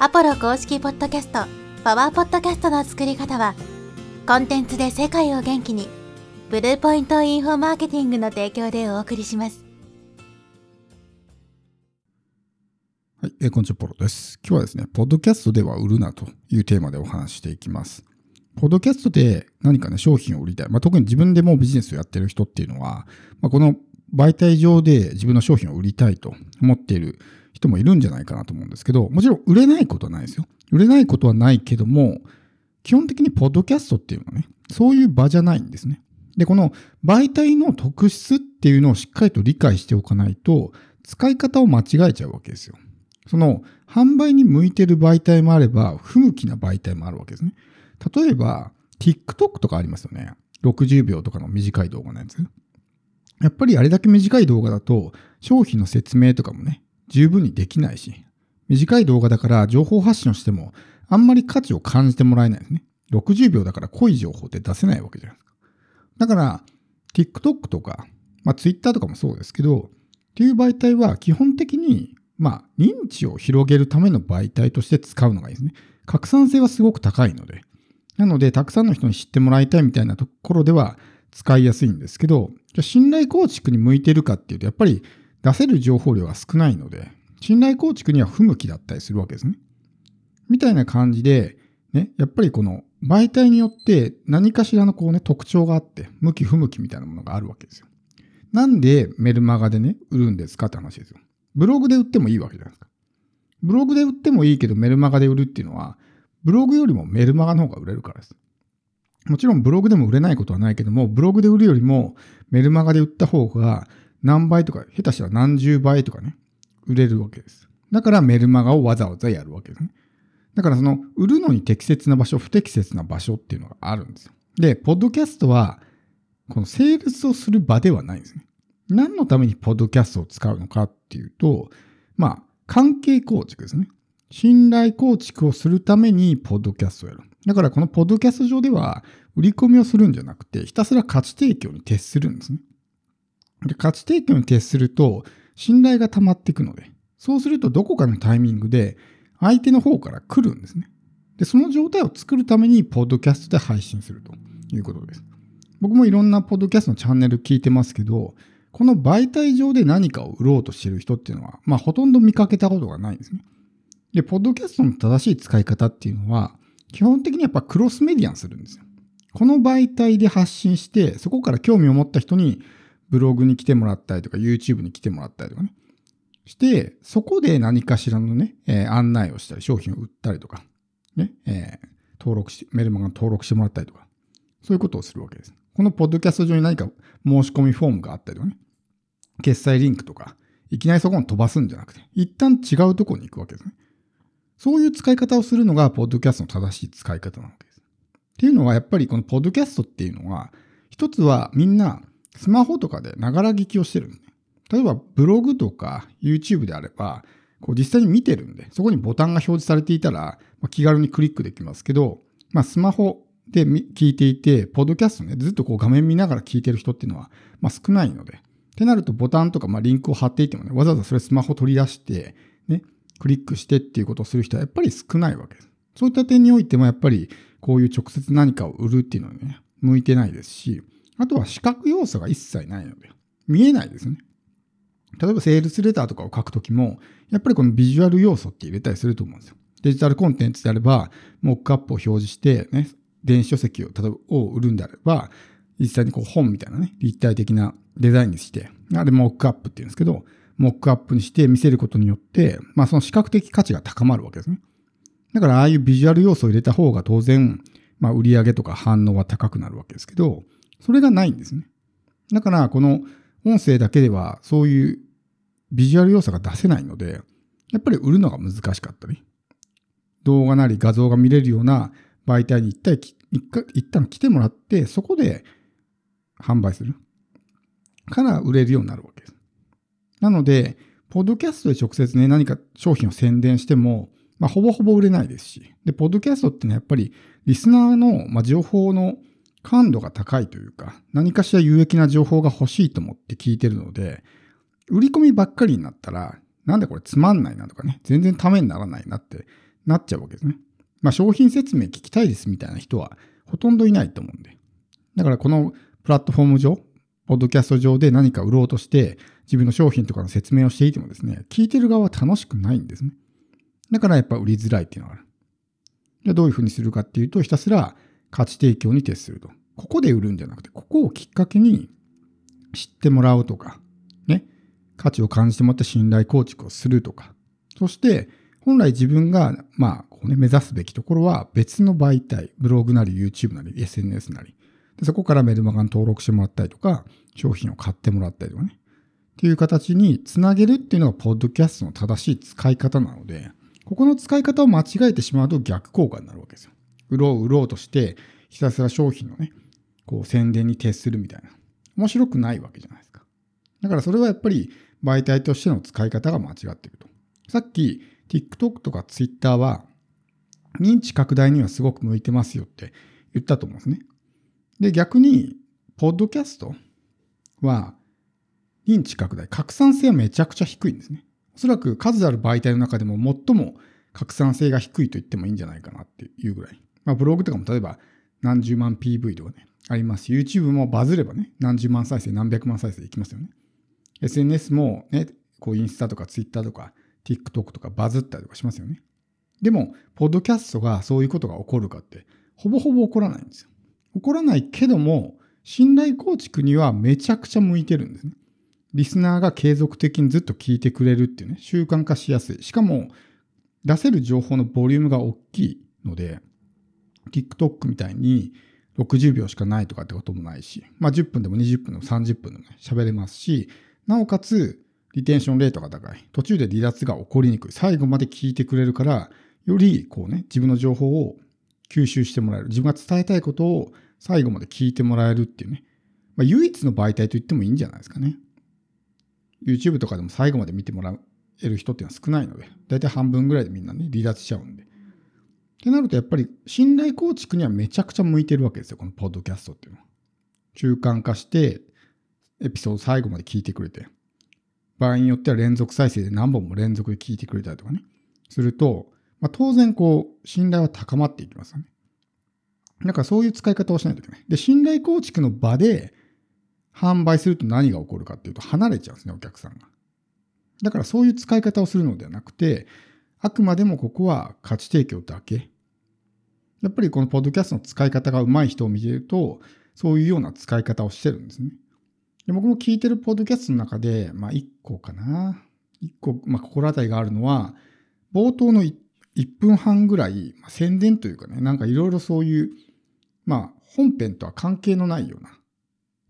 アポロ公式ポッドキャスト、パワーポッドキャストの作り方は、コンテンツで世界を元気に、ブルーポイントインフォマーケティングの提供でお送りします。はい、えーこんにちは、ポロです。今日はですね、ポッドキャストでは売るなというテーマでお話していきます。ポッドキャストで何かね、商品を売りたい。まあ、特に自分でもうビジネスをやってる人っていうのは、まあ、この媒体上で自分の商品を売りたいと思っている人もいるんじゃないかなと思うんですけど、もちろん売れないことはないですよ。売れないことはないけども、基本的にポッドキャストっていうのはね、そういう場じゃないんですね。で、この媒体の特質っていうのをしっかりと理解しておかないと、使い方を間違えちゃうわけですよ。その販売に向いてる媒体もあれば、不向きな媒体もあるわけですね。例えば、TikTok とかありますよね。60秒とかの短い動画のやつ。やっぱりあれだけ短い動画だと、商品の説明とかもね、十分にできないし、短い動画だから情報発信をしても、あんまり価値を感じてもらえないですね。60秒だから濃い情報って出せないわけじゃないですか。だから、TikTok とか、まあ Twitter とかもそうですけど、っていう媒体は基本的に、まあ認知を広げるための媒体として使うのがいいですね。拡散性はすごく高いので。なので、たくさんの人に知ってもらいたいみたいなところでは使いやすいんですけど、じゃ信頼構築に向いてるかっていうと、やっぱり出せる情報量が少ないので、信頼構築には不向きだったりするわけですね。みたいな感じで、ね、やっぱりこの媒体によって何かしらのこうね、特徴があって、向き不向きみたいなものがあるわけですよ。なんでメルマガでね、売るんですかって話ですよ。ブログで売ってもいいわけじゃないですか。ブログで売ってもいいけどメルマガで売るっていうのは、ブログよりもメルマガの方が売れるからです。もちろんブログでも売れないことはないけども、ブログで売るよりもメルマガで売った方が何倍とか、下手したら何十倍とかね、売れるわけです。だからメルマガをわざわざやるわけですね。だからその、売るのに適切な場所、不適切な場所っていうのがあるんですよ。で、ポッドキャストは、このセールスをする場ではないんですね。何のためにポッドキャストを使うのかっていうと、まあ、関係構築ですね。信頼構築をするためにポッドキャストをやる。だからこのポッドキャスト上では売り込みをするんじゃなくて、ひたすら価値提供に徹するんですね。で価値提供に徹すると、信頼が溜まっていくので、そうするとどこかのタイミングで相手の方から来るんですね。で、その状態を作るために、ポッドキャストで配信するということです。僕もいろんなポッドキャストのチャンネル聞いてますけど、この媒体上で何かを売ろうとしてる人っていうのは、まあほとんど見かけたことがないんですね。で、ポッドキャストの正しい使い方っていうのは、基本的にやっぱクロスメディアにするんですよ。この媒体で発信して、そこから興味を持った人にブログに来てもらったりとか、YouTube に来てもらったりとかね。して、そこで何かしらのね、えー案内をしたり、商品を売ったりとか、ね、えー登録し、メルマガに登録してもらったりとか、そういうことをするわけです。このポッドキャスト上に何か申し込みフォームがあったりとかね、決済リンクとか、いきなりそこに飛ばすんじゃなくて、一旦違うところに行くわけですね。そういう使い方をするのが、ポッドキャストの正しい使い方なわけです。っていうのは、やっぱりこのポッドキャストっていうのは、一つはみんなスマホとかでながら聞きをしてるんで。例えばブログとか YouTube であれば、こう実際に見てるんで、そこにボタンが表示されていたら、気軽にクリックできますけど、まあスマホで聞いていて、ポッドキャストね、ずっとこう画面見ながら聞いてる人っていうのは、ま少ないので。ってなるとボタンとかまリンクを貼っていてもね、わざわざそれスマホ取り出して、クリックしてっていうことをする人はやっぱり少ないわけです。そういった点においてもやっぱりこういう直接何かを売るっていうのはね、向いてないですし、あとは視覚要素が一切ないので、見えないですね。例えばセールスレターとかを書くときも、やっぱりこのビジュアル要素って入れたりすると思うんですよ。デジタルコンテンツであれば、モックアップを表示して、ね、電子書籍を、例えば、を売るんであれば、実際にこう本みたいなね、立体的なデザインにして、あれモックアップって言うんですけど、モックアップにして見せることによって、まあその視覚的価値が高まるわけですね。だからああいうビジュアル要素を入れた方が当然、まあ売り上げとか反応は高くなるわけですけど、それがないんですね。だからこの音声だけではそういうビジュアル要素が出せないので、やっぱり売るのが難しかったり、動画なり画像が見れるような媒体に一体一旦来てもらって、そこで販売する。から売れるようになるわけです。なので、ポッドキャストで直接ね、何か商品を宣伝しても、まあ、ほぼほぼ売れないですし。で、ポッドキャストってのはやっぱり、リスナーの、まあ、情報の感度が高いというか、何かしら有益な情報が欲しいと思って聞いてるので、売り込みばっかりになったら、なんでこれつまんないなとかね、全然ためにならないなってなっちゃうわけですね。まあ、商品説明聞きたいですみたいな人はほとんどいないと思うんで。だからこのプラットフォーム上、ポッドキャスト上で何か売ろうとして自分の商品とかの説明をしていてもですね、聞いてる側は楽しくないんですね。だからやっぱ売りづらいっていうのがある。じゃあどういうふうにするかっていうと、ひたすら価値提供に徹すると。ここで売るんじゃなくて、ここをきっかけに知ってもらうとか、ね、価値を感じてもらって信頼構築をするとか、そして本来自分が、まあ、こうね、目指すべきところは別の媒体、ブログなり YouTube なり SNS なり、でそこからメルマガに登録してもらったりとか、商品を買ってもらったりとかね、っていう形につなげるっていうのが、ポッドキャストの正しい使い方なので、ここの使い方を間違えてしまうと逆効果になるわけですよ。売ろう売ろうとして、ひたすら商品のね、こう宣伝に徹するみたいな。面白くないわけじゃないですか。だからそれはやっぱり媒体としての使い方が間違ってると。さっき TikTok とか Twitter は認知拡大にはすごく向いてますよって言ったと思うんですね。で、逆に、ポッドキャストは認知拡大、拡散性はめちゃくちゃ低いんですね。おそらく数ある媒体の中でも最も拡散性が低いと言ってもいいんじゃないかなっていうぐらい。まあブログとかも例えば何十万 PV とかね、ありますし、YouTube もバズればね、何十万再生、何百万再生いきますよね。SNS もね、こうインスタとか Twitter とか TikTok とかバズったりとかしますよね。でも、ポッドキャストがそういうことが起こるかって、ほぼほぼ起こらないんですよ。起こらないけども、信頼構築にはめちゃくちゃ向いてるんですね。リスナーが継続的にずっと聞いてくれるっていうね、習慣化しやすい。しかも、出せる情報のボリュームが大きいので、TikTok みたいに60秒しかないとかってこともないし、まあ10分でも20分でも30分でもね、喋れますし、なおかつ、リテンションレートが高い。途中で離脱が起こりにくい。最後まで聞いてくれるから、より、こうね、自分の情報を吸収してもらえる。自分が伝えたいことを最後まで聞いてもらえるっていうね。まあ、唯一の媒体と言ってもいいんじゃないですかね。YouTube とかでも最後まで見てもらえる人っていうのは少ないので、だいたい半分ぐらいでみんなね、離脱しちゃうんで。ってなると、やっぱり信頼構築にはめちゃくちゃ向いてるわけですよ、このポッドキャストっていうのは。習慣化して、エピソード最後まで聞いてくれて、場合によっては連続再生で何本も連続で聞いてくれたりとかね、すると、まあ、当然こう、信頼は高まっていきますよね。だからそういう使い方をしないといけない。で、信頼構築の場で販売すると何が起こるかっていうと離れちゃうんですね、お客さんが。だからそういう使い方をするのではなくて、あくまでもここは価値提供だけ。やっぱりこのポッドキャストの使い方が上手い人を見てると、そういうような使い方をしてるんですね。で僕も聞いてるポッドキャストの中で、まあ1個かな。1個、まあ心当たりがあるのは、冒頭の 1, 1分半ぐらい、まあ、宣伝というかね、なんかいろいろそういう、まあ本編とは関係のないような、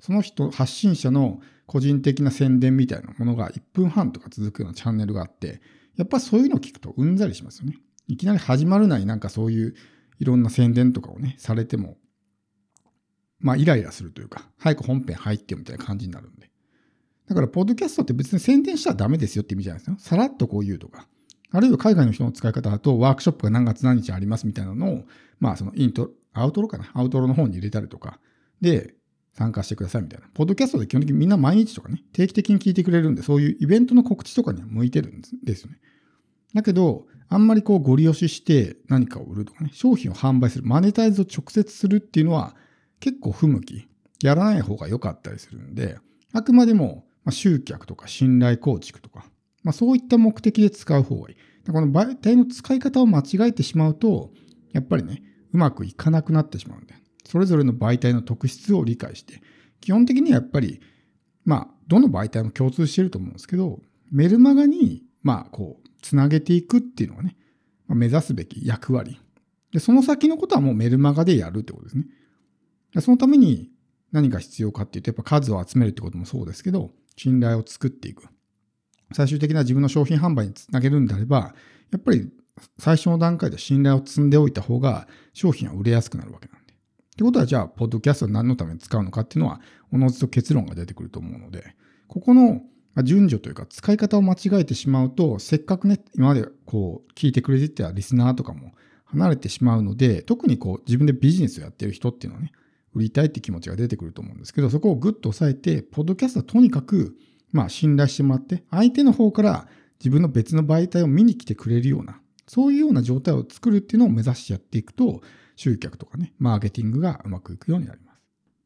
その人、発信者の個人的な宣伝みたいなものが1分半とか続くようなチャンネルがあって、やっぱそういうのを聞くとうんざりしますよね。いきなり始まるなりなんかそういういろんな宣伝とかをね、されても、まあイライラするというか、早く本編入ってよみたいな感じになるんで。だから、ポッドキャストって別に宣伝したらダメですよって意味じゃないですよ。さらっとこう言うとか。あるいは海外の人の使い方だと、ワークショップが何月何日ありますみたいなのを、まあそのイントロ、アウトロかな？アウトロの方に入れたりとか。で、参加してくださいみたいな。ポッドキャストで基本的にみんな毎日とかね、定期的に聞いてくれるんで、そういうイベントの告知とかには向いてるんですよね。だけど、あんまりこうご利用しして何かを売るとかね、商品を販売する、マネタイズを直接するっていうのは結構不向き。やらない方が良かったりするんで、あくまでも集客とか信頼構築とか、まあ、そういった目的で使う方がいい。この媒体の使い方を間違えてしまうと、やっぱりね、うまくいかなくなってしまうんで、それぞれの媒体の特質を理解して、基本的にはやっぱり、まあ、どの媒体も共通してると思うんですけど、メルマガに、まあ、こう、つなげていくっていうのがね、まあ、目指すべき役割。で、その先のことはもうメルマガでやるってことですね。でそのために何が必要かっていうと、やっぱ数を集めるってこともそうですけど、信頼を作っていく。最終的な自分の商品販売につなげるんであれば、やっぱり最初の段階で信頼を積んでおいた方が商品は売れやすくなるわけなんで。ってことは、じゃあ、ポッドキャストを何のために使うのかっていうのは、おのずと結論が出てくると思うので、ここの順序というか使い方を間違えてしまうと、せっかくね、今までこう聞いてくれてたリスナーとかも離れてしまうので、特にこう自分でビジネスをやってる人っていうのはね、売りたいって気持ちが出てくると思うんですけど、そこをぐっと抑えて、ポッドキャストはとにかく、まあ信頼してもらって、相手の方から自分の別の媒体を見に来てくれるような、そういうような状態を作るっていうのを目指してやっていくと、集客とかね、マーケティングがうまくいくようになります。